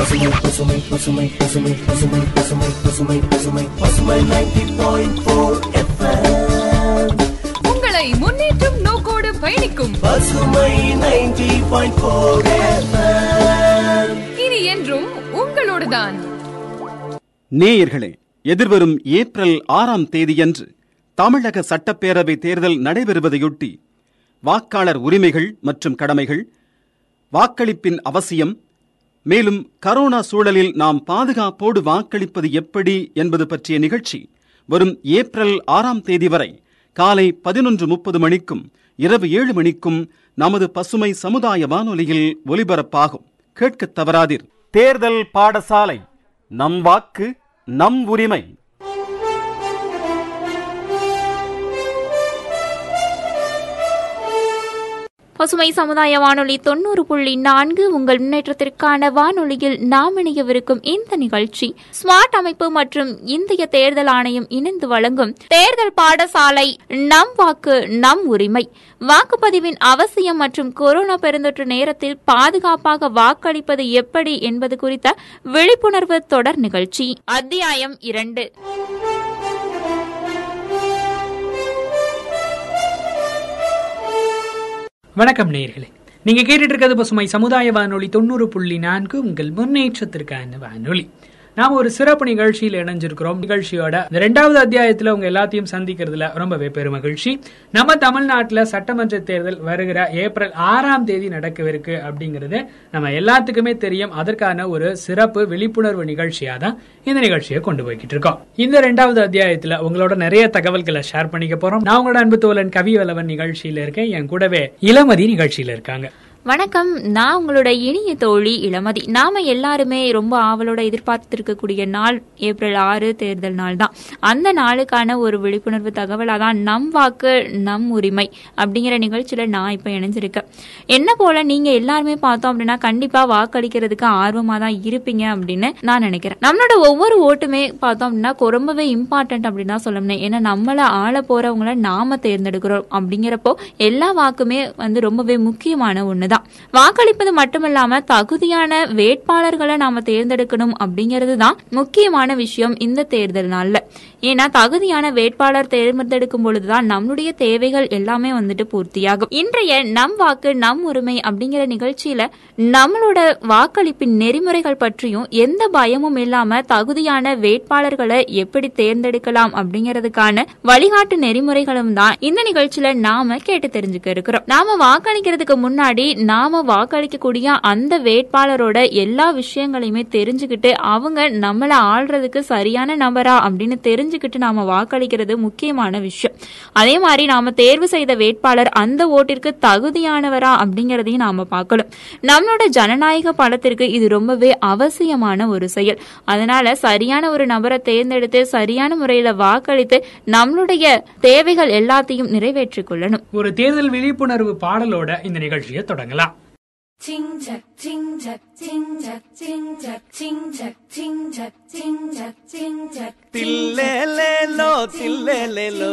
பசுமை பசுமை பசுமை பசுமை பசுமை பசுமை பசுமை பசுமை பசுமை நைன்டி பாயிண்ட் ஃபோர் உங்களை முன்னேற்றும் நோக்கோடு பயணிக்கும். பசுமை நைன்டி பாயிண்ட் ஃபோர் இனி என்றும் உங்களோடுதான். நேயர்களே எதிர்வரும் ஏப்ரல் ஆறாம் தேதியன்று தமிழக சட்டப்பேரவை தேர்தல் நடைபெறுவதையொட்டி வாக்காளர் உரிமைகள் மற்றும் கடமைகள் வாக்களிப்பின் அவசியம் மேலும் கரோனா சூழலில் நாம் பாதுகாப்போடு வாக்களிப்பது எப்படி என்பது பற்றிய நிகழ்ச்சி வரும் ஏப்ரல் ஆறாம் தேதி வரை காலை பதினொன்று முப்பது மணிக்கும் இரவு ஏழு மணிக்கும் நமது பசுமை சமுதாய வானொலியில் ஒலிபரப்பாகும். கேட்க தவறாதீர். தேர்தல் பாடசாலை. நம் வாக்கு நம் உரிமை. பசுமை சமுதாய வானொலி தொண்ணூறு புள்ளி நான்கு உங்கள் முன்னேற்றத்திற்கான வானொலியில் நாம் இணையவிருக்கும் இந்த நிகழ்ச்சி. ஸ்மார்ட் அமைப்பு மற்றும் இந்திய தேர்தல் ஆணையம் இணைந்து வழங்கும் தேர்தல் பாடசாலை நம் வாக்கு நம் உரிமை. வாக்குப்பதிவின் அவசியம் மற்றும் கொரோனா பெருந்தொற்று நேரத்தில் பாதுகாப்பாக வாக்களிப்பது எப்படி என்பது குறித்த விழிப்புணர்வு தொடர் நிகழ்ச்சி. அத்தியாயம் இரண்டு. வணக்கம் நேர்களே. நீங்க கேட்டுட்டு இருக்கிறது பசுமை சமுதாய வானொலி தொண்ணூறு புள்ளி நான்கு உங்கள் முன்னேற்றத்திற்கான வானொலி. நாம ஒரு சிறப்பு நிகழ்ச்சியில் இணைஞ்சிருக்கிறோம். நிகழ்ச்சியோட இந்த ரெண்டாவது அத்தியாயத்துல உங்க எல்லாத்தையும் சந்திக்கிறதுல ரொம்பவே பெருமகிழ்ச்சி. நம்ம தமிழ்நாட்டுல சட்டமன்ற தேர்தல் வருகிற ஏப்ரல் ஆறாம் தேதி நடக்கவிருக்கு அப்படிங்கிறது நம்ம எல்லாத்துக்குமே தெரியும். அதற்கான ஒரு சிறப்பு விழிப்புணர்வு நிகழ்ச்சியா தான் இந்த நிகழ்ச்சியை கொண்டு போய்கிட்டு இருக்கோம். இந்த ரெண்டாவது அத்தியாயத்துல உங்களோட நிறைய தகவல்களை ஷேர் பண்ணிக்க போறோம். நான் உங்களோட அன்பு தோழன் கவி வல்லவன் நிகழ்ச்சியில இருக்கேன். என் கூடவே இளமதி நிகழ்ச்சியில இருக்காங்க. வணக்கம். நான் உங்களோட இனிய தோழி இளமதி. நாம எல்லாருமே ரொம்ப ஆவலோட எதிர்பார்த்திருக்கக்கூடிய நாள் ஏப்ரல் ஆறு தேர்தல் நாள் தான் அந்த நாளுக்கான ஒரு விழிப்புணர்வு தகவலாக தான் நம் வாக்கு நம் உரிமை அப்படிங்கிற நிகழ்ச்சியில நான் இப்போ இணைஞ்சிருக்கேன். என்ன போல நீங்க எல்லாருமே பார்த்தோம் அப்படின்னா கண்டிப்பா வாக்களிக்கிறதுக்கு ஆர்வமா தான் இருப்பீங்க அப்படின்னு நான் நினைக்கிறேன். நம்மளோட ஒவ்வொரு ஓட்டுமே பார்த்தோம் அப்படின்னா ரொம்பவே இம்பார்ட்டன்ட் அப்படின்னு தான் சொல்லணும். ஏன்னா நம்மள ஆள போறவங்கள நாம தேர்ந்தெடுக்கிறோம் அப்படிங்கிறப்போ எல்லா வாக்குமே வந்து ரொம்பவே முக்கியமான ஒண்ணுதான் வாக்களிப்பது மட்டுமில்லாம தகுதியான வேட்பாளர்களை நாம தேர்ந்தெடுக்கணும் அப்படிங்கிறது தான் முக்கியமான விஷயம் இந்த தேர்தல் நாள்ல ஏன்னா தகுதியான வேட்பாளர் தேர்ந்தெடுக்கும் பொழுதுதான் நம்மளுடைய தேவைகள் எல்லாமே வந்துட்டு பூர்த்தியாகும். இன்றைய நம் வாக்கு நம் உரிமை அப்படிங்கிற நிகழ்ச்சியில நம்மளோட வாக்களிப்பின் நெறிமுறைகள் பற்றியும் எந்த பயமும் இல்லாம தகுதியான வேட்பாளர்களை எப்படி தேர்ந்தெடுக்கலாம் அப்படிங்கிறதுக்கான வழிகாட்டு நெறிமுறைகளும் தான் இந்த நிகழ்ச்சியில நாம கேட்டு தெரிஞ்சுக்க இருக்கிறோம். நாம வாக்களிக்கிறதுக்கு முன்னாடி நாம வாக்களிக்கக்கூடிய அந்த வேட்பாளரோட எல்லா விஷயங்களையுமே தெரிஞ்சுக்கிட்டு அவங்க நம்மள ஆள்றதுக்கு சரியான நபரா அப்படின்னு தெரிஞ்சுக்கிட்டு நாம வாக்களிக்கிறது முக்கியமான விஷயம். அதே மாதிரி நாம தேர்வு செய்த வேட்பாளர் அந்த ஓட்டிற்கு தகுதியானவரா அப்படிங்கறதையும் நாம பார்க்கணும். நம்மளோட ஜனநாயக படத்திற்கு இது ரொம்பவே அவசியமான ஒரு செயல். அதனால சரியான ஒரு நபரை தேர்ந்தெடுத்து சரியான முறையில வாக்களித்து நம்மளுடைய தேவைகள் எல்லாத்தையும் நிறைவேற்றிக் கொள்ளணும். ஒரு தேர்தல் விழிப்புணர்வு பாடலோட இந்த நிகழ்ச்சியை தொடங்கலாம் Ching chak ching chak ching chak ching chak ching chak ching chak ching chak ching chak தில்லேலேலோ தில்லேலேலோ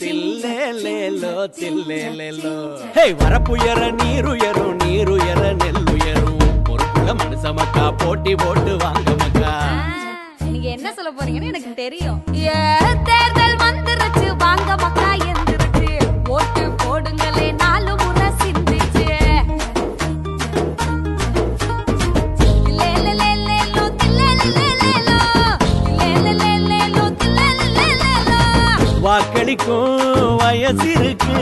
தில்லேலேலோ தில்லேலேலோ ஹே வரப்புயர நீருயரும் நீருயர நெல்லுயரும். பொறுப்புல மனுஷ மக்கா போட்டி போட்டு வாங்க மக்கா. நீங்க என்ன சொல்ல போறீங்கன்னு எனக்கு தெரியும். ஏ தேர்தல் வந்துருச்சு வாங்க மக்கா. வயசு இருக்கு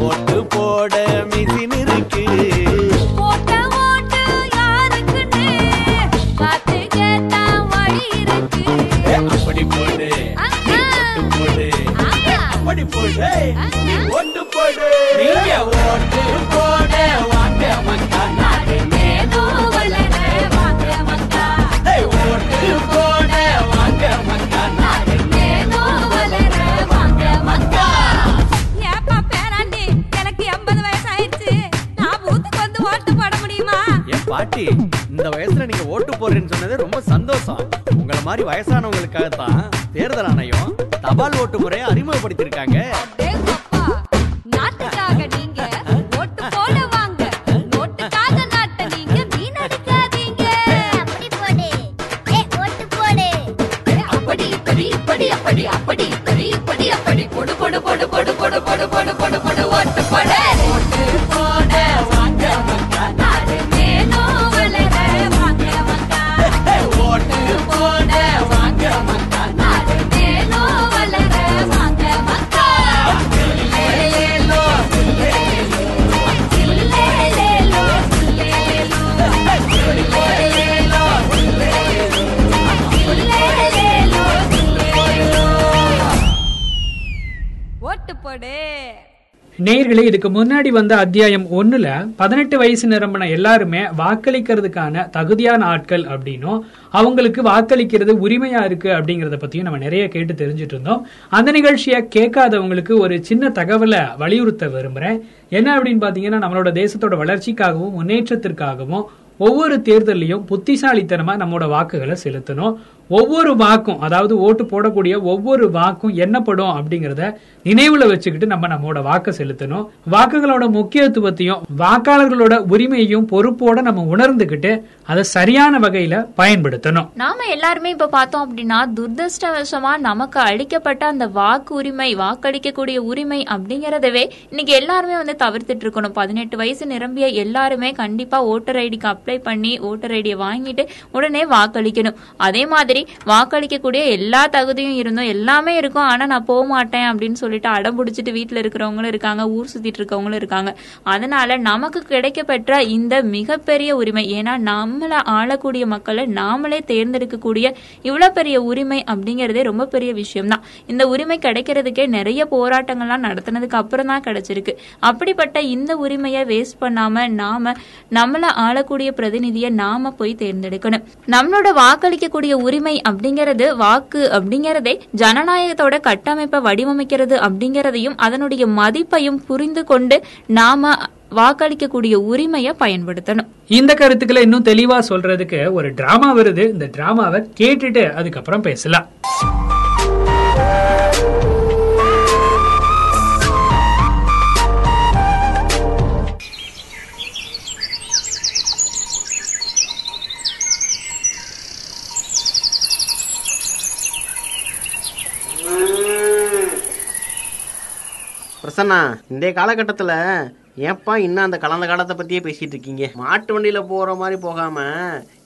ஓட்டு போட மிசின் இருக்கு. அப்படி போடு. அப்படி போடு. போடு. நீங்க ஓட்டு பாட்டி இந்த வயசுல நீங்க ஓட்டு போடுறேன்னு சொன்னது ரொம்ப சந்தோஷம். உங்களை மாதிரி வயசானவங்களுக்காக தான் தேர்தல் ஆணையம் தபால் ஓட்டு முறையை அறிமுகப்படுத்தியிருக்காங்க. நேர்களே இதுக்கு முன்னாடி வந்த அத்தியாயம் ஒண்ணுல பதினெட்டு வயசு நிரம்பின எல்லாருமே வாக்களிக்கிறதுக்கான தகுதியான ஆட்கள் அப்படின்னும் அவங்களுக்கு வாக்களிக்கிறது உரிமையா இருக்கு அப்படிங்கறத பத்தியும் நம்ம நிறைய கேட்டு தெரிஞ்சுட்டு இருந்தோம் அந்த நிகழ்ச்சியை கேட்காதவங்களுக்கு ஒரு சின்ன தகவலை வலியுறுத்த விரும்புறேன். என்ன அப்படின்னு பாத்தீங்கன்னா நம்மளோட தேசத்தோட வளர்ச்சிக்காகவும் முன்னேற்றத்திற்காகவும் ஒவ்வொரு தேர்தலையும் புத்திசாலித்தனமா நம்மளோட வாக்குகளை செலுத்தணும். ஒவ்வொரு வாக்கும் அதாவது ஓட்டு போடக்கூடிய ஒவ்வொரு வாக்கும் என்னப்படும் அப்படிங்கறத நினைவுல வச்சுக்கிட்டு நம்ம நம்மளோட வாக்கு செலுத்தணும். வாக்குகளோட முக்கியத்துவத்தையும் வாக்காளர்களோட உரிமையையும் பொறுப்போட நம்ம உணர்ந்துகிட்டு அதை சரியான வகையில பயன்படுத்தணும். நாம எல்லாருமே இப்ப பார்த்தோம் அப்படின்னா துர்தஷ்டவசமா நமக்கு அளிக்கப்பட்ட அந்த வாக்கு உரிமை வாக்களிக்கக்கூடிய உரிமை அப்படிங்கறதவே இன்னைக்கு எல்லாருமே வந்து தவிர்த்துட்டு இருக்கணும். பதினெட்டு வயசு நிரம்பிய எல்லாருமே கண்டிப்பா ஓட்டர் ஐடிக்கு அப்ளை பண்ணி ஓட்டர் ஐடியை வாங்கிட்டு உடனே வாக்களிக்கணும். அதே மாதிரி வாக்களிக்கக்கூடிய எல்லா தகுதியும் இருந்தோம் எல்லாமே இருக்கும். ஆனால் நான் போக மாட்டேன் அப்படின்னு சொல்லிட்டு அடம் பிடிச்சிட்டு வீட்டில் இருக்கிறவங்களும் இருக்காங்க ஊர் சுத்திட்டு இருக்கவங்களும் இருக்காங்க. அதனால நமக்கு கிடைக்கப்பெற்ற இந்த மிகப்பெரிய உரிமை ஏன்னா நம்மளை ஆளக்கூடிய மக்களை நாமளே தேர்ந்தெடுக்கக்கூடிய இவ்வளோ பெரிய உரிமை அப்படிங்கிறதே ரொம்ப பெரிய விஷயம் தான் இந்த உரிமை கிடைக்கிறதுக்கே நிறைய போராட்டங்கள்லாம் நடத்தினதுக்கு அப்புறம் தான் கிடைச்சிருக்கு. அப்படிப்பட்ட இந்த உரிமையை வேஸ்ட் பண்ணாம நாம நம்மளை ஆளக்கூடிய பிரதிநிதியை நாம போய் தேர்ந்தெடுக்கணும். நம்மளோட வாக்களிக்கக்கூடிய உரிமை அப்படிங்கிறது வாக்கு அப்படிங்கறதே ஜனநாயகத்தோட கட்டமைப்பை வடிவமைக்கிறது அப்படிங்கறதையும் அதனுடைய மதிப்பையும் புரிந்து கொண்டு நாம வாக்களிக்கக்கூடிய உரிமையை பயன்படுத்தணும். இந்த கருத்துக்களை இன்னும் தெளிவா சொல்றதுக்கு ஒரு டிராமா வருது. இந்த டிராமாவை கேட்டுட்டு அதுக்கப்புறம் பேசலாம். பிரசன்னா இந்த காலகட்டத்தில் ஏப்பா இன்னும் அந்த கலந்த காலத்தை பற்றியே பேசிட்டு இருக்கீங்க? மாட்டு வண்டியில் போகிற மாதிரி போகாம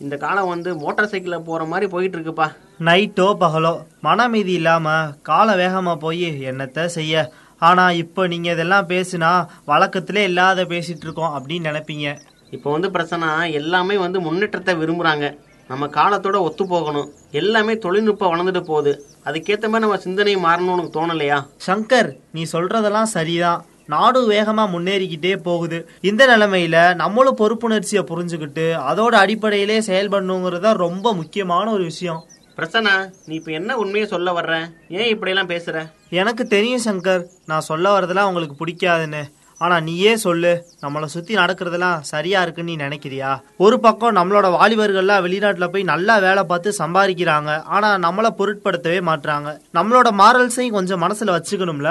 இந்த காலம் வந்து மோட்டார் சைக்கிளில் போகிற மாதிரி போயிட்டு இருக்குப்பா நைட்டோ பகலோ மனமீதி இல்லாம கால வேகமா போய் என்னத்த செய்ய? ஆனா இப்போ நீங்க இதெல்லாம் பேசுனா வழக்கத்திலே இல்லாத பேசிட்டு இருக்கோம் அப்படின்னு நினைப்பீங்க. இப்போ வந்து பிரச்சனை எல்லாமே வந்து முன்னேற்றத்தை விரும்புகிறாங்க நம்ம காலத்தோட ஒத்து போகணும் எல்லாமே தொழில்நுட்பம் வளர்ந்துட்டு போகுது. அதுக்கேற்ற மாதிரி நம்ம சிந்தனை மாறணும்னு உனக்கு தோணலையா? சங்கர் நீ சொல்றதெல்லாம் சரிதான். நாடு வேகமா முன்னேறிக்கிட்டே போகுது. இந்த நிலைமையில நம்மளும் பொறுப்புணர்ச்சியை புரிஞ்சுக்கிட்டு அதோட அடிப்படையிலே செயல்படணுங்கிறது தான் ரொம்ப முக்கியமான ஒரு விஷயம். பிரசன்னா நீ இப்போ என்ன உண்மையை சொல்ல வர்ற? ஏன் இப்படியெல்லாம் பேசுற? எனக்கு தெரியும் சங்கர் நான் சொல்ல வரதெல்லாம் உங்களுக்கு பிடிக்காதுன்னு. ஆனா நீயே சொல்லு. நம்மளை சுத்தி நடக்கிறதெல்லாம் சரியா இருக்குன்னு நீ நினைக்கிறியா? ஒரு பக்கம் நம்மளோட வாலிபர்கள்லாம் வெளிநாட்டுல போய் நல்லா வேலை பார்த்து சம்பாதிக்கிறாங்க. ஆனா நம்மளை பொருட்படுத்தவே மாட்றாங்க. நம்மளோட மாரல்ஸையும் கொஞ்சம் மனசுல வச்சுக்கணும்ல?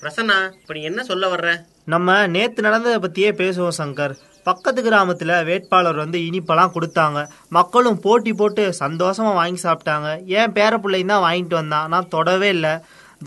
பிரசன்னா இப்போ நீ என்ன சொல்ல வர்ற? நம்ம நேத்து நடந்ததை பத்தியே பேசுவோம் சங்கர். பக்கத்து கிராமத்துல வேட்பாளர் வந்து இனிப்பெல்லாம் கொடுத்தாங்க. மக்களும் போட்டி போட்டு சந்தோஷமா வாங்கி சாப்பிட்டாங்க. ஏன் பேர பிள்ளையும் தான் வாங்கிட்டு வந்தான். நான் தொடவே இல்லை.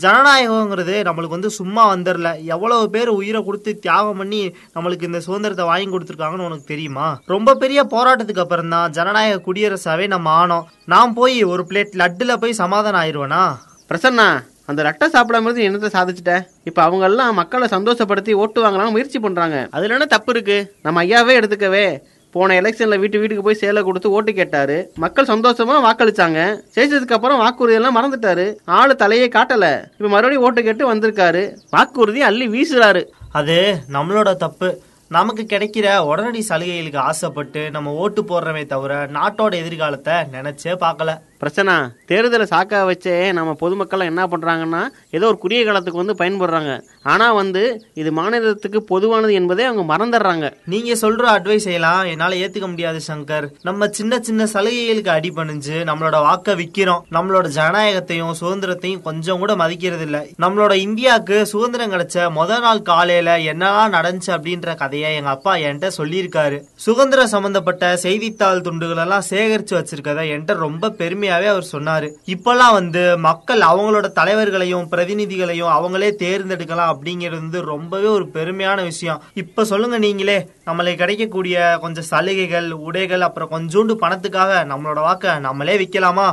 ஜனநாயகங்கிறது நம்மளுக்கு வந்து சும்மா வந்துடல எவ்வளவு பேர் உயிரை கொடுத்து தியாகம் பண்ணி நம்மளுக்கு இந்த சுதந்திரத்தை வாங்கி கொடுத்துருக்காங்கன்னு உனக்கு தெரியுமா? ரொம்ப பெரிய போராட்டத்துக்கு அப்புறம் தான் ஜனநாயக குடியரசாவே நம்ம ஆனோம். நான் போய் ஒரு பிளேட் லட்டுல போய் சமாதானம் ஆயிடுவேனா? பிரசன்னா அந்த ரட்டை சாப்பிடாம இருந்து என்னத்தை சாதிச்சிட்டேன் இப்போ அவங்க எல்லாம் மக்களை சந்தோஷப்படுத்தி ஓட்டு வாங்கலாம் முயற்சி பண்றாங்க. அதுல என்ன தப்பு இருக்கு? நம்ம ஐயாவே எடுத்துக்கவே போன எலெக்ஷன்ல வீட்டு வீட்டுக்கு போய் சேலை கொடுத்து ஓட்டு கேட்டாரு. மக்கள் சந்தோஷமா வாக்களிச்சாங்க. ஜெயிச்சதுக்கப்புறம் அப்புறம் வாக்குறுதி எல்லாம் மறந்துட்டாரு. ஆளு தலையே காட்டல. இப்ப மறுபடியும் ஓட்டு கேட்டு வந்திருக்காரு. வாக்குறுதி அள்ளி வீசுறாரு. அது நம்மளோட தப்பு. நமக்கு கிடைக்கிற உடனடி சலுகைகளுக்கு ஆசைப்பட்டு நம்ம ஓட்டு போடுறமே தவிர நாட்டோட எதிர்காலத்தை நினைச்சே பார்க்கல. பிரச்சனை. தேர்தலை சாக்க வச்சே நம்ம பொதுமக்கள்லாம் என்ன பண்ணுறாங்கன்னா ஏதோ ஒரு குறுகிய காலத்துக்கு வந்து பயன்படுறாங்க. ஆனால் வந்து இது மாநிலத்துக்கு பொதுவானது என்பதை அவங்க மறந்துடுறாங்க. நீங்கள் சொல்கிற அட்வைஸ் செய்யலாம் என்னால் ஏற்றுக்க முடியாது சங்கர். நம்ம சின்ன சின்ன சலுகைகளுக்கு அடி பணிஞ்சு நம்மளோட வாக்கை விற்கிறோம் நம்மளோட ஜனநாயகத்தையும் சுதந்திரத்தையும் கொஞ்சம் கூட மதிக்கிறது இல்லை நம்மளோட இந்தியாவுக்கு சுதந்திரம் கிடைச்ச முத நாள் காலையில் என்னெல்லாம் நடந்துச்சு அப்படின்ற கதையை எங்கள் அப்பா என்கிட்ட சொல்லியிருக்காரு. சுதந்திரம் சம்மந்தப்பட்ட செய்தித்தாள் துண்டுகளெல்லாம் சேகரித்து வச்சிருக்கதை என்கிட்ட ரொம்ப பெருமையாக உண்மையாவே அவர் சொன்னாரு. இப்பெல்லாம் வந்து மக்கள் அவங்களோட தலைவர்களையும் பிரதிநிதிகளையும் அவங்களே தேர்ந்தெடுக்கலாம் அப்படிங்கிறது வந்து ரொம்பவே ஒரு பெருமையான விஷயம். இப்ப சொல்லுங்க நீங்களே நம்மளுக்கு கிடைக்கக்கூடிய கொஞ்சம் சலுகைகள் உடைகள் அப்புறம் கொஞ்சோண்டு பணத்துக்காக நம்மளோட வாக்க நம்மளே விற்கலாமா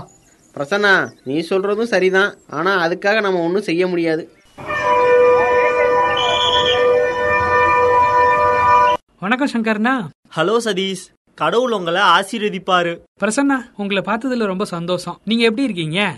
பிரசன்னா நீ சொல்றதும் சரிதான். ஆனா அதுக்காக நம்ம ஒன்றும் செய்ய முடியாது. வணக்கம் சங்கர்னா ஹலோ சதீஷ். கடவுள் உங்களை ஆசீர்வதிப்பாரு. பிரசன்னா உங்களை பார்த்ததுல ரொம்ப சந்தோஷம். நீங்க எப்படி இருக்கீங்க?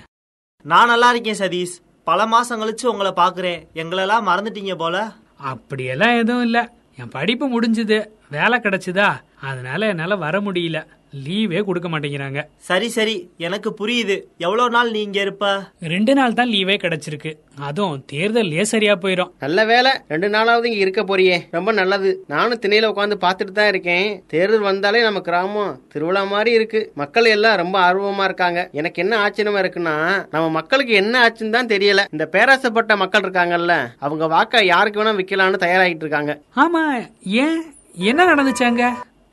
நான் நல்லா இருக்கேன் சதீஷ். பல மாசம் கழிச்சு உங்களை பாக்குறேன் எங்களெல்லாம் மறந்துட்டீங்க போல. அப்படியெல்லாம் எதுவும் இல்ல. என் படிப்பு முடிஞ்சது. வேலை கிடைச்சுதா? அதனால என்னால வர முடியல. லீவே கொடுக்க மாட்டேங்கிறாங்க. சரி சரி. எனக்கு புரியுது. எவ்வளவு நாள் நீ இங்க இருப்ப? ரெண்டு நாள் தான் லீவே கிடைச்சிருக்கு. அதுவும் தேர்தல்லே சரியா போயிடும் நல்ல வேலை ரெண்டு நாளாவது இங்க இருக்க போறியே. ரொம்ப நல்லது. நானும் திணையில உட்காந்து பார்த்துட்டு தான் இருக்கேன். தேர்தல் வந்தாலே நம்ம கிராமம் திருவிழா மாதிரி இருக்கு. மக்கள் எல்லாம் ரொம்ப ஆர்வமா இருக்காங்க. எனக்கு என்ன ஆச்சரியமா இருக்குன்னா நம்ம மக்களுக்கு என்ன ஆச்சுன்னு தான் தெரியல. இந்த பேராசப்பட்ட மக்கள் இருக்காங்கல்ல அவங்க வாக்க யாருக்கு வேணா விக்கலாம்னு தயாராகிட்டு இருக்காங்க. ஆமா. ஏன்? என்ன நடந்துச்சாங்க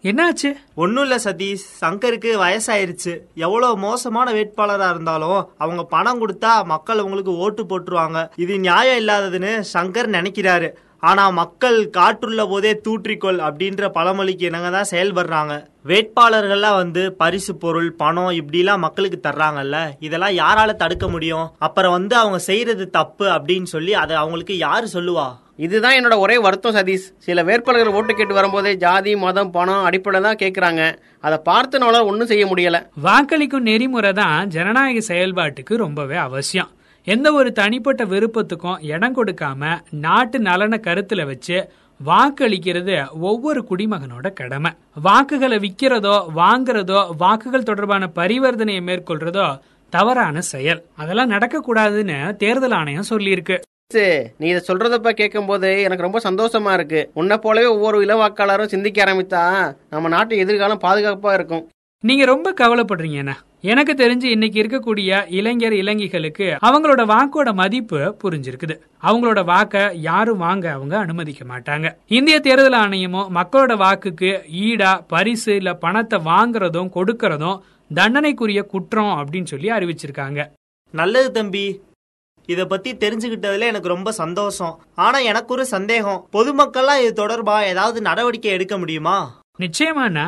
என்னாச்சு? ஒன்றும் இல்லை சதீஷ். சங்கருக்கு வயசாயிருச்சு. எவ்வளோ மோசமான வேட்பாளராக இருந்தாலும் அவங்க பணம் கொடுத்தா மக்கள் அவங்களுக்கு ஓட்டு போட்டுருவாங்க. இது நியாயம் இல்லாததுன்னு சங்கர் நினைக்கிறாரு. ஆனா மக்கள் காற்றுள்ள போதே தூற்றிக்கொள் அப்படின்ற பழமொழிக்கு இணங்க தான் செயல்படுறாங்க. வேட்பாளர்கள்லாம் வந்து பரிசு பொருள் பணம் இப்படிலாம் மக்களுக்கு தர்றாங்கல்ல. இதெல்லாம் யாரால தடுக்க முடியும்? அப்புறம் வந்து அவங்க செய்யறது தப்பு அப்படின்னு சொல்லி அதை அவங்களுக்கு யாரு சொல்லுவா? இதுதான் என்னோட ஒரே வருத்தம் சதீஷ். சில வேட்பாளர்கள் ஓட்டு கேட்டு வரும்போதே ஜாதி மதம் பணம் அடிப்படையில் தான் கேட்குறாங்க அதை பார்த்து நம்மளால ஒன்றும் செய்ய முடியல. வாக்களிக்கும் நெறிமுறை தான் ஜனநாயக செயல்பாட்டுக்கு ரொம்பவே அவசியம். எந்த ஒரு தனிப்பட்ட விருப்பத்துக்கும் இடம் கொடுக்காம நாட்டு நலனை கருத்துல வச்சு வாக்களிக்கிறது ஒவ்வொரு குடிமகனோட கடமை. வாக்குகளை விக்கிறதோ வாங்குறதோ வாக்குகள் தொடர்பான பரிவர்த்தனையை மேற்கொள்றதோ தவறான செயல். அதெல்லாம் நடக்கக்கூடாதுன்னு தேர்தல் ஆணையம் சொல்லியிருக்கு. நீ இதை சொல்றதப்ப கேட்கும்போது எனக்கு ரொம்ப சந்தோஷமா இருக்கு. உன்னை போலவே ஒவ்வொரு இளவாக்காளரும் சிந்திக்க ஆரம்பித்தா நம்ம நாட்டு எதிர்காலம் பாதுகாப்பா இருக்கும். நீங்க ரொம்ப கவலைப்படுறீங்கண்ணா எனக்கு தெரிஞ்சு இன்னைக்கு இருக்கக்கூடிய இளைஞர் இளைஞிகளுக்கு அவங்களோட வாக்கோட மதிப்பு புரிஞ்சிருக்குது. அவங்களோட வாக்க யாரும் வாங்க அவங்க அனுமதிக்க மாட்டாங்க. இந்திய தேர்தல் ஆணையமும் மக்களோட வாக்குக்கு ஈடா பரிசு இல்ல பணத்தை வாங்குறதும் கொடுக்கறதும் தண்டனைக்குரிய குற்றம் அப்படின்னு சொல்லி அறிவிச்சிருக்காங்க. நல்லது தம்பி. இத பத்தி தெரிஞ்சுக்கிட்டதுல எனக்கு ரொம்ப சந்தோஷம். ஆனா எனக்கு ஒரு சந்தேகம். பொதுமக்கள்லாம் இது தொடர்பா ஏதாவது நடவடிக்கை எடுக்க முடியுமா? நிச்சயமாண்ணா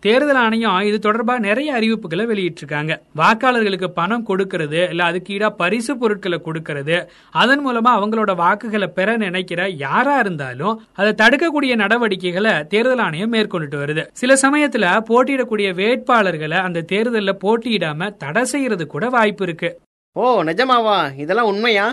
தேர்தல் ஆணையம் இது தொடர்பா நிறைய அறிவிப்புகளை வெளியிட்டிருக்காங்க. வாக்காளர்களுக்கு பணம் கொடுக்கறது இல்ல அதுக்கு ஈடா பரிசு பொருட்களை கொடுக்கறது அதன் மூலமா அவங்களோட வாக்குகளை பெற நினைக்கிற யாரா இருந்தாலும் அதை தடுக்கக்கூடிய நடவடிக்கைகளை தேர்தல் ஆணையம் மேற்கொண்டுட்டு வருது. சில சமயத்துல போட்டியிடக்கூடிய வேட்பாளர்களை அந்த தேர்தலில் போட்டியிடாம தடை செய்யறது கூட வாய்ப்பு இருக்கு. ஓ நிஜமாவா? இதெல்லாம் உண்மையா?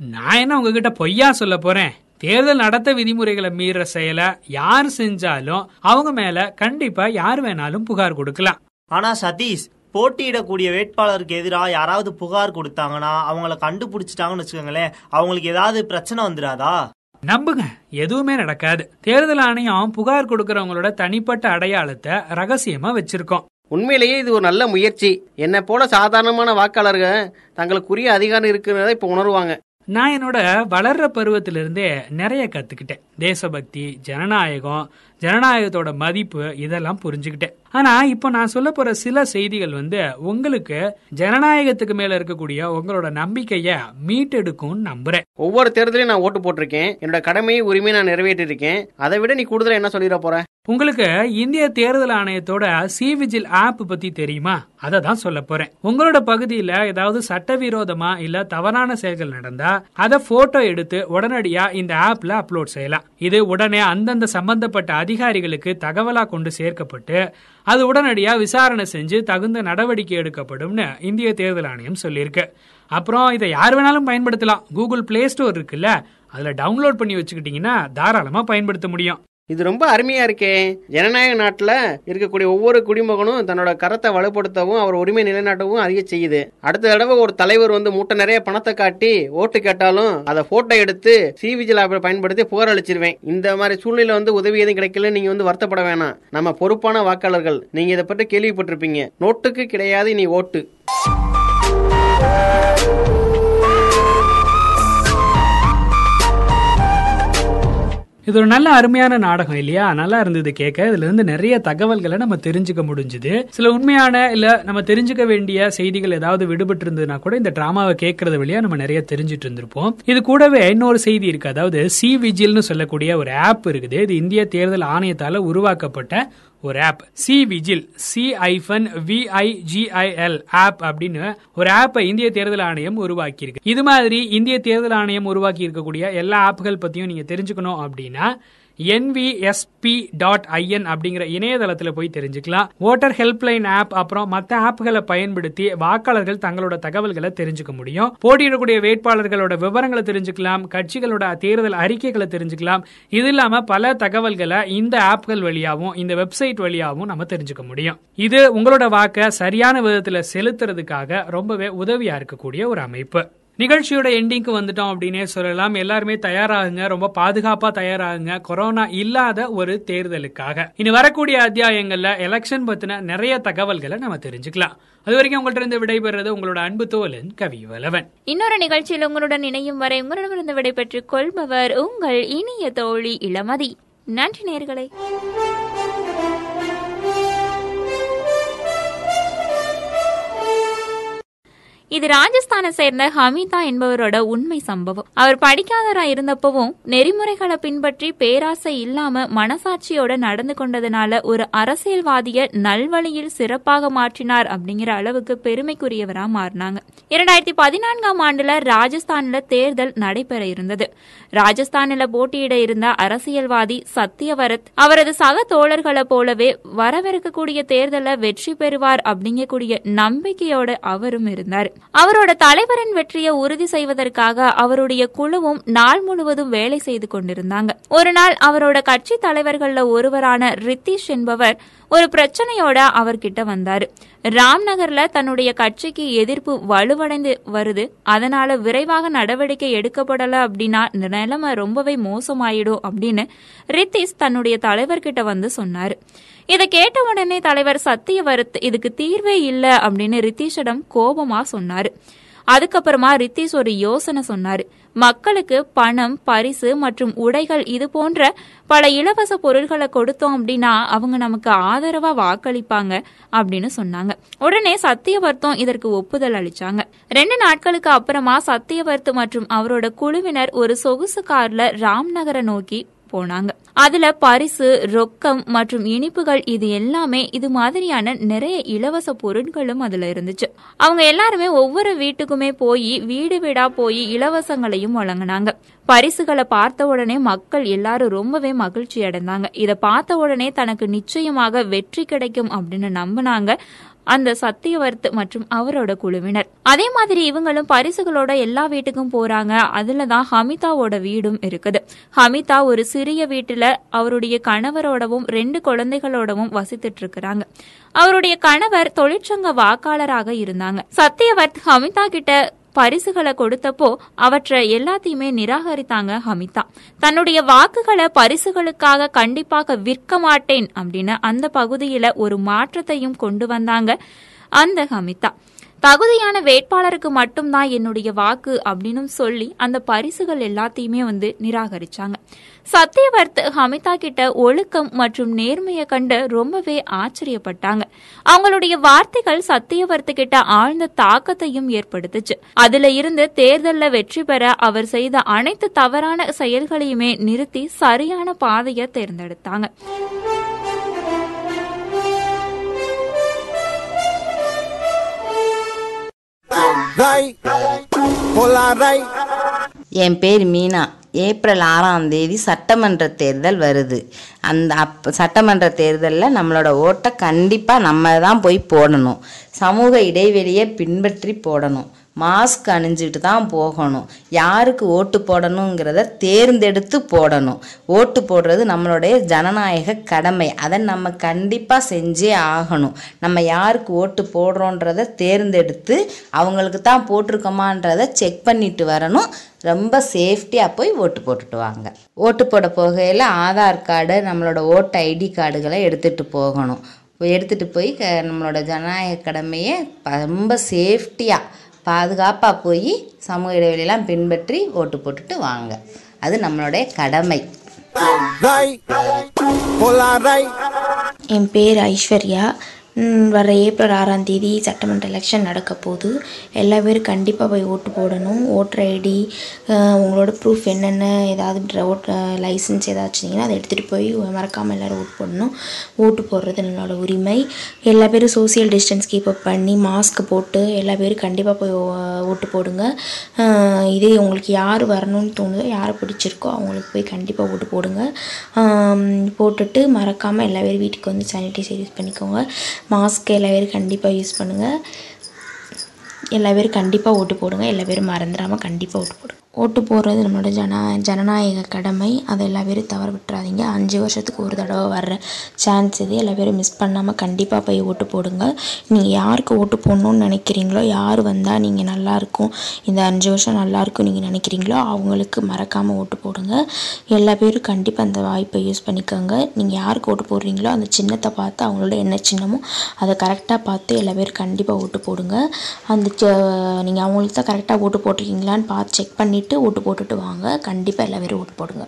நான் என்ன உங்ககிட்ட பொய்யா சொல்ல போறேன்? தேர்தல் நடத்த விதிமுறைகளை மீற செயலை யார் செஞ்சாலும் அவங்க மேல கண்டிப்பா யார் வேணாலும் புகார் கொடுக்கலாம். ஆனா சதீஷ் போட்டியிடக்கூடிய வேட்பாளருக்கு எதிராக யாராவது புகார் கொடுத்தாங்கன்னா அவங்கள கண்டுபிடிச்சிட்டாங்கன்னு வச்சுக்கோங்களேன் அவங்களுக்கு ஏதாவது பிரச்சனை வந்துடாதா நம்புங்க எதுவுமே நடக்காது. தேர்தல் ஆணையம் புகார் கொடுக்கறவங்களோட தனிப்பட்ட அடையாளத்தை ரகசியமா வச்சிருக்கோம். உண்மையிலேயே இது ஒரு நல்ல முயற்சி. என்னை போல சாதாரணமான வாக்காளர்கள் தங்களுக்குரிய அதிகாரம் இருக்கிறத இப்போ உணர்வாங்க. நான் என்னோட வளர்ற பருவத்திலிருந்தே நிறைய கத்துக்கிட்டேன். தேசபக்தி ஜனநாயகம் ஜனநாயகத்தோட மதிப்பு இதெல்லாம் புரிஞ்சுக்கிட்டேன். ஆனா இப்போ நான் சொல்ல போற சில செய்திகள் வந்து உங்களுக்கு ஜனநாயகத்துக்கு மேல இருக்கக்கூடிய உங்களோட நம்பிக்கைய மீட்டெடுக்கும் நம்புறேன். ஒவ்வொரு தேர்தலையும் நான் ஓட்டு போட்டிருக்கேன். என்னோட கடமையை உரிமையை நான் நிறைவேற்றிருக்கேன் அதை விட நீ கூடுதலா என்ன சொல்லிட போற? உங்களுக்கு இந்திய தேர்தல் ஆணையத்தோட சி விஜில் ஆப் பத்தி தெரியுமா? அதை தான் சொல்ல போறேன். உங்களோட பகுதியில ஏதாவது சட்டவிரோதமா இல்ல தவறான செயல்கள் நடந்தா அதை போட்டோ எடுத்து உடனடியா இந்த ஆப்ல அப்லோட் செய்யலாம். இது உடனே அந்தந்த சம்பந்தப்பட்ட அதிகாரிகளுக்கு தகவலா கொண்டு சேர்க்கப்பட்டு அது உடனடியா விசாரணை செஞ்சு தகுந்த நடவடிக்கை எடுக்கப்படும்னு இந்திய தேர்தல் ஆணையம் சொல்லியிருக்கு. அப்புறம் இதை யார் வேணாலும் பயன்படுத்தலாம். கூகுள் பிளே ஸ்டோர் இருக்குல்ல அதுல டவுன்லோட் பண்ணி வச்சுக்கிட்டீங்கன்னா தாராளமா பயன்படுத்த முடியும். இது ரொம்ப அருமையா இருக்கே. ஜனநாயக நாட்டுல இருக்கக்கூடிய ஒவ்வொரு குடிமகனும் தன்னோட கரத்தை வலுப்படுத்தவும் அவர் உரிமை நிலைநாட்டவும் அதிக செய்யுது. அடுத்த தடவை ஒரு தலைவர் வந்து மூட்டை நிறைய பணத்தை காட்டி ஓட்டு கேட்டாலும் அதை போட்டோ எடுத்து சி விஜில் ஆப்பை பயன்படுத்தி புகார் அளிச்சிருவேன். இந்த மாதிரி சூழ்நிலை வந்து உதவி எதுவும் கிடைக்கல நீங்க வந்து வருத்தப்பட வேணாம். நம்ம பொறுப்பான வாக்காளர்கள். நீங்க இதை பற்றி கேள்விப்பட்டிருப்பீங்க. நோட்டுக்கு கிடையாது நீ ஓட்டு. இது ஒரு நல்ல அருமையான நாடகம் இல்லையா? நல்லா இருந்தது கேட்க இதுல இருந்து நிறைய தகவல்களை நம்ம தெரிஞ்சுக்க முடிஞ்சுது. சில உண்மையான இல்ல நம்ம தெரிஞ்சுக்க வேண்டிய செய்திகள் ஏதாவது விடுபட்டு இருந்ததுன்னா கூட இந்த டிராமாவை கேட்கறது வழியா நம்ம நிறைய தெரிஞ்சுட்டு இருந்திருப்போம். இது கூடவே இன்னொரு செய்தி இருக்கு. அதாவது சி விஜில்னு சொல்லக்கூடிய ஒரு ஆப் இருக்குது. இது இந்திய தேர்தல் ஆணையத்தால உருவாக்கப்பட்ட ஒரு ஆப் சி விஜில் சி ஐஃபன் விஐஜிஐஎல் ஆப் அப்படின்னு ஒரு ஆப்பை இந்திய தேர்தல் ஆணையம் உருவாக்கி இருக்கு இது மாதிரி இந்திய தேர்தல் ஆணையம் உருவாக்கி இருக்கக்கூடிய எல்லா ஆப்புகள் பத்தியும் நீங்க தெரிஞ்சுக்கணும் அப்படின்னா என்விஎஸ்பி டாட் ஐஎன் அப்படிங்கிற இணையதளத்தில் போய் தெரிஞ்சுக்கலாம். ஓட்டர் ஹெல்ப்லைன் ஆப் அப்புறம் மற்ற ஆப்புகளை பயன்படுத்தி வாக்காளர்கள் தங்களோட தகவல்களை தெரிஞ்சுக்க முடியும். போட்டியிடக்கூடிய வேட்பாளர்களோட விவரங்களை தெரிஞ்சுக்கலாம். கட்சிகளோட தேர்தல் அறிக்கைகளை தெரிஞ்சுக்கலாம். இது இல்லாம பல தகவல்களை இந்த ஆப்கள் வழியாகவும் இந்த வெப்சைட் வழியாகவும் நம்ம தெரிஞ்சுக்க முடியும். இது உங்களோட வாக்கை சரியான விதத்துல செலுத்துறதுக்காக ரொம்பவே உதவியா இருக்கக்கூடிய ஒரு அமைப்பு. நிகழ்ச்சியோட எண்டிங்க்கு வந்துட்டோம் அப்படின்னே சொல்லலாம். எல்லாருமே தயாராகுங்க. ரொம்ப பாதுகாப்பா தயாராகுங்க. கொரோனா இல்லாத ஒரு தேர்தலுக்காக. இனி வரக்கூடிய அத்தியாயங்கள்ல எலெக்ஷன் பத்தின நிறைய தகவல்களை நம்ம தெரிஞ்சுக்கலாம். அது வரைக்கும் உங்கள்ட்ட இருந்து விடைபெறுறது உங்களோட அன்பு தோலன் கவி வலவன் இன்னொரு நிகழ்ச்சியில் உங்களுடன் இணையும் வரை உங்களிடமிருந்து விடைபெற்றுக் கொள்பவர் உங்கள் இனிய தோழி இளமதி. நன்றி நேர்களை இது ராஜஸ்தானை சேர்ந்த ஹமிதா என்பவரோட உண்மை சம்பவம். அவர் படிக்காதரா இருந்தப்பவும் நெறிமுறைகளை பின்பற்றி பேராசை இல்லாம மனசாட்சியோட நடந்து கொண்டதுனால ஒரு அரசியல்வாதிய நல்வழியில் சிறப்பாக மாற்றினார் அப்படிங்கிற அளவுக்கு பெருமைக்குரியவரா மாறினாங்க. இரண்டாயிரத்தி பதினான்காம் ஆண்டுல ராஜஸ்தான்ல தேர்தல் நடைபெற இருந்தது. ராஜஸ்தானில் போட்டியிட இருந்த அரசியல்வாதி சத்யவரத் அவரது சக தோழர்களை போலவே வரவிருக்கக்கூடிய தேர்தலில் வெற்றி பெறுவார் அப்படிங்கக்கூடிய நம்பிக்கையோட அவரும் இருந்தார். அவரோட தலைவரின் வெற்றியை உறுதி செய்வதற்காக அவருடைய குழுவும் நாள் முழுவதும் வேலை செய்து கொண்டிருந்தாங்க. ஒரு நாள் அவரோட கட்சி தலைவர்கள்ல ஒருவரான ரித்திஷ் என்பவர் ஒரு பிரச்சனையோட அவர்கிட்ட வந்தாரு. ராம்நகர்ல தன்னுடைய கட்சிக்கு எதிர்ப்பு வலுவடைந்து வருது. அதனால விரைவாக நடவடிக்கை எடுக்கப்படல அப்படின்னா நிலைமை ரொம்பவே மோசமாயிடும் அப்படின்னு ரித்திஷ் தன்னுடைய தலைவர்கிட்ட வந்து சொன்னாரு. இதை கேட்ட உடனே தலைவர் சத்தியவரத் இதுக்கு தீர்வே இல்லை அப்படின்னு ரித்தீஷிடம் கோபமா சொன்னாரு. அதுக்கப்புறமா ரித்தீஷ் ஒரு யோசனை சொன்னாரு. மக்களுக்கு பணம் பரிசு மற்றும் உடைகள் இது போன்ற பல இலவச பொருட்களை கொடுத்தோம் அப்படின்னா அவங்க நமக்கு ஆதரவா வாக்களிப்பாங்க அப்படின்னு சொன்னாங்க. உடனே சத்தியவர்த்தம் இதற்கு ஒப்புதல் அளிச்சாங்க. ரெண்டு நாட்களுக்கு அப்புறமா சத்தியவர்த்து மற்றும் அவரோட குழுவினர் ஒரு சொகுசு கார்ல ராம்நகரை நோக்கி போனாங்க. அதுல பரிசு ரொக்கம் மற்றும் இனிப்புகள் இது எல்லாமே இது மாதிரியான நிறைய இலவச பொருட்களும் அதுல இருந்துச்சு. அவங்க எல்லாருமே ஒவ்வொரு வீட்டுக்குமே போய் வீடு வீடா போய் இலவசங்களையும் வழங்கினாங்க. பரிசுகளை பார்த்த உடனே மக்கள் எல்லாரும் ரொம்பவே மகிழ்ச்சி அடைந்தாங்க. இதை பார்த்த உடனே தனக்கு நிச்சயமாக வெற்றி கிடைக்கும் அப்படின்னு நம்பினாங்க. அந்த சத்தியவர்த் மற்றும் அவரோட குழுவினர். அதே மாதிரி இவங்களும் பரிசுகளோட எல்லா வீட்டுக்கும் போறாங்க. அதுல தான் ஹமிதாவோட வீடும் இருக்குது. ஹமிதா ஒரு சிறிய வீட்டுல அவருடைய கணவரோடவும் ரெண்டு குழந்தைகளோடவும் வசித்துட்டு இருக்கிறாங்க அவருடைய கணவர் தொழிற்சங்க வாக்காளராக இருந்தாங்க. சத்தியவர்த் ஹமிதா கிட்ட பரிசுகளை கொடுத்தப்போ அவற்றை எல்லாத்தையுமே நிராகரித்தாங்க ஹமிதா. தன்னுடைய வாக்குகளை பரிசுகளுக்காக கண்டிப்பாக விற்க மாட்டேன் அப்படின்னு அந்த பகுதியில ஒரு மாற்றத்தையும் கொண்டு வந்தாங்க அந்த ஹமிதா. தகுதியான வேட்பாளருக்கு மட்டும்தான் என்னுடைய வாக்கு அப்படின்னு சொல்லி அந்த பரிசுகள் எல்லாத்தையுமே வந்து நிராகரிச்சாங்க. சத்யவர்த் ஹமிதா கிட்ட ஒழுக்கம் மற்றும் நேர்மையை கண்டு ரொம்பவே ஆச்சரியப்பட்டாங்க. அவங்களுடைய வார்த்தைகள் சத்தியவர்த்து கிட்ட ஆழ்ந்த தாக்கத்தையும் ஏற்படுத்துச்சு. அதுல இருந்து தேர்தல்ல வெற்றி பெற அவர் செய்த அனைத்து தவறான செயல்களையுமே நிறுத்தி சரியான பாதையை தேர்ந்தெடுத்தாங்க. என் பேர் மீனா. ஏப்ரல் ஆறாம் தேதி சட்டமன்ற தேர்தல் வருது. அந்த அப் சட்டமன்ற தேர்தலில் நம்மளோட ஓட்டை கண்டிப்பாக நம்ம தான் போய் போடணும். சமூக இடைவெளியை பின்பற்றி போடணும். மாஸ்க் அணிஞ்சிட்டு தான் போகணும். யாருக்கு ஓட்டு போடணுங்கிறத தேர்ந்தெடுத்து போடணும். ஓட்டு போடுறது நம்மளுடைய ஜனநாயக கடமை. அதை நம்ம கண்டிப்பாக செஞ்சே ஆகணும். நம்ம யாருக்கு ஓட்டு போடுறோன்றத தேர்ந்தெடுத்து அவங்களுக்கு தான் போட்டிருக்கோமான்றதை செக் பண்ணிட்டு வரணும். ரொம்ப சேஃப்டியாக போய் ஓட்டு போட்டுட்டு வாங்க. ஓட்டு போட போகையில் ஆதார் கார்டு நம்மளோட ஓட்டு ஐடி கார்டுகளை எடுத்துகிட்டு போகணும். எடுத்துகிட்டு போய் க நம்மளோட ஜனநாயக கடமையை ரொம்ப சேஃப்டியாக பாதுகாப்பாக போய் சமூக இடைவெளியெல்லாம் பின்பற்றி ஓட்டு போட்டுட்டு வாங்க. அது நம்மளுடைய கடமை. என் பேர் ஐஸ்வர்யா. வர ஏப்ரல் ஆறாம் தேதி சட்டமன்ற எலெக்ஷன் நடக்க போகுது. எல்லா பேரும் கண்டிப்பாக போய் ஓட்டு போடணும். ஓட்டர் ஐடி உங்களோட ப்ரூஃப் என்னென்ன ஏதாவது ஓட் லைசன்ஸ் ஏதாச்சும் வச்சிங்கன்னா அதை எடுத்துகிட்டு போய் மறக்காமல் எல்லோரும் ஓட்டு போடணும். ஓட்டு போடுறது நம்மளோட உரிமை. எல்லா பேரும் சோஷியல் டிஸ்டன்ஸ் கீப் அப் பண்ணி மாஸ்க் போட்டு எல்லா பேரும் கண்டிப்பாக போய் ஓ- ஓட்டு போடுங்க. இதே உங்களுக்கு யார் வரணும்னு தோணுதோ யாரை பிடிச்சிருக்கோ அவங்களுக்கு போய் கண்டிப்பாக ஓட்டு போடுங்க. போட்டுட்டு மறக்காமல் எல்லா பேரும் வீட்டுக்கு வந்து சானிடைசர் யூஸ் பண்ணிக்கோங்க. மாஸ்க் எல்லா பேரும் கண்டிப்பாக யூஸ் பண்ணுங்கள் எல்லா பேரும் கண்டிப்பாக ஓட்டு போடுங்க. எல்லா பேரும் மறந்துடாமல் கண்டிப்பாக ஓட்டு போடுங்க. ஓட்டு போடுறது நம்மளோட ஜன ஜனநாயக கடமை. அதை எல்லா பேரும் தவற விட்டுறாதீங்க. அஞ்சு வருஷத்துக்கு ஒரு தடவை வர்ற சான்ஸ் இது எல்லா பேரும் மிஸ் பண்ணாமல் கண்டிப்பாக போய் ஓட்டு போடுங்க. நீங்கள் யாருக்கு ஓட்டு போடணும்னு நினைக்கிறீங்களோ யார் வந்தால் நீங்கள் நல்லாயிருக்கும் இந்த அஞ்சு வருஷம் நல்லாயிருக்கும் நீங்கள் நினைக்கிறீங்களோ அவங்களுக்கு மறக்காமல் ஓட்டு போடுங்க. எல்லா பேரும் கண்டிப்பாக அந்த வாய்ப்பை யூஸ் பண்ணிக்கோங்க. நீங்கள் யாருக்கு ஓட்டு போடுறீங்களோ அந்த சின்னத்தை பார்த்து அவங்களோட என்ன சின்னமோ அதை கரெக்டாக பார்த்து எல்லா பேரும் கண்டிப்பாக ஓட்டு போடுங்க. அந்த நீங்கள் அவங்களுக்கு தான் கரெக்டாக ஓட்டு போட்டிருக்கீங்களான்னு பார்த்து செக் பண்ணிவிட்டு ஓட்டு போட்டுட்டு வாங்க. கண்டிப்பாக எல்லா பேரும் ஓட்டு போடுங்க.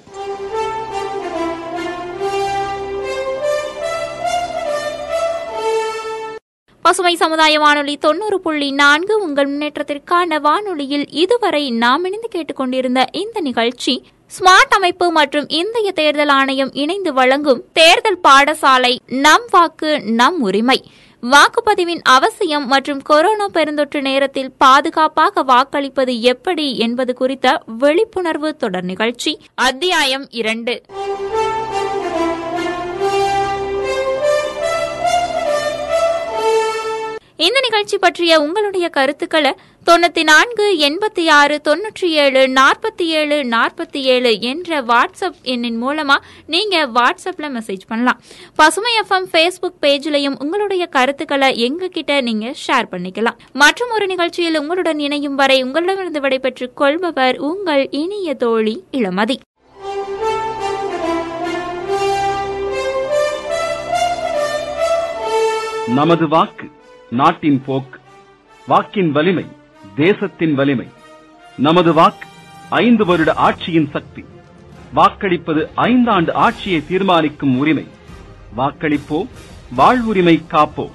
பசுமை சமுதாய வானொலி தொண்ணூறு புள்ளி நான்கு உங்கள் முன்னேற்றத்திற்கான வானொலியில் இதுவரை நாம் இணைந்து கேட்டுக்கொண்டிருந்த இந்த நிகழ்ச்சி ஸ்மார்ட் அமைப்பு மற்றும் இந்திய தேர்தல் ஆணையம் இணைந்து வழங்கும் தேர்தல் பாடசாலை நம் வாக்கு நம் உரிமை. வாக்குப்பதிவின் அவசியம் மற்றும் கொரோனா பெருந்தொற்று நேரத்தில் பாதுகாப்பாக வாக்களிப்பது எப்படி என்பது குறித்த விழிப்புணர்வு தொடர் நிகழ்ச்சி அத்தியாயம் இரண்டு. இந்த நிகழ்ச்சி பற்றிய உங்களுடைய கருத்துக்களை தொண்ணூத்தி நான்கு எண்பத்தி ஆறு தொண்ணூற்றி ஏழு நாற்பத்தி ஏழு நாற்பத்தி ஏழு என்ற வாட்ஸ்அப் எண்ணின் மூலமா நீங்க வாட்ஸ்அப்ல மெசேஜ் பண்ணலாம். பசுமை எஃப்எம் ஃபேஸ்புக் பேஜ்லயும் உங்களுடைய கருத்துக்களை எங்க கிட்ட நீங்க ஷேர் பண்ணிக்கலாம். மற்றும் ஒரு நிகழ்ச்சியில் உங்களுடன் இணையும் வரை உங்களிடமிருந்து விடைபெற்றுக் கொள்பவர் உங்கள் இனிய தோழி இளமதி. நமது வாக்கு நாட்டின் போக்கு வாக்கின் வலிமை தேசத்தின் வலிமை. நமது வாக்கு ஐந்து வருட ஆட்சியின் சக்தி. வாக்களிப்பது ஐந்தாண்டு ஆட்சியை தீர்மானிக்கும் உரிமை. வாக்களிப்போம் வாழ்வுரிமை காப்போம்.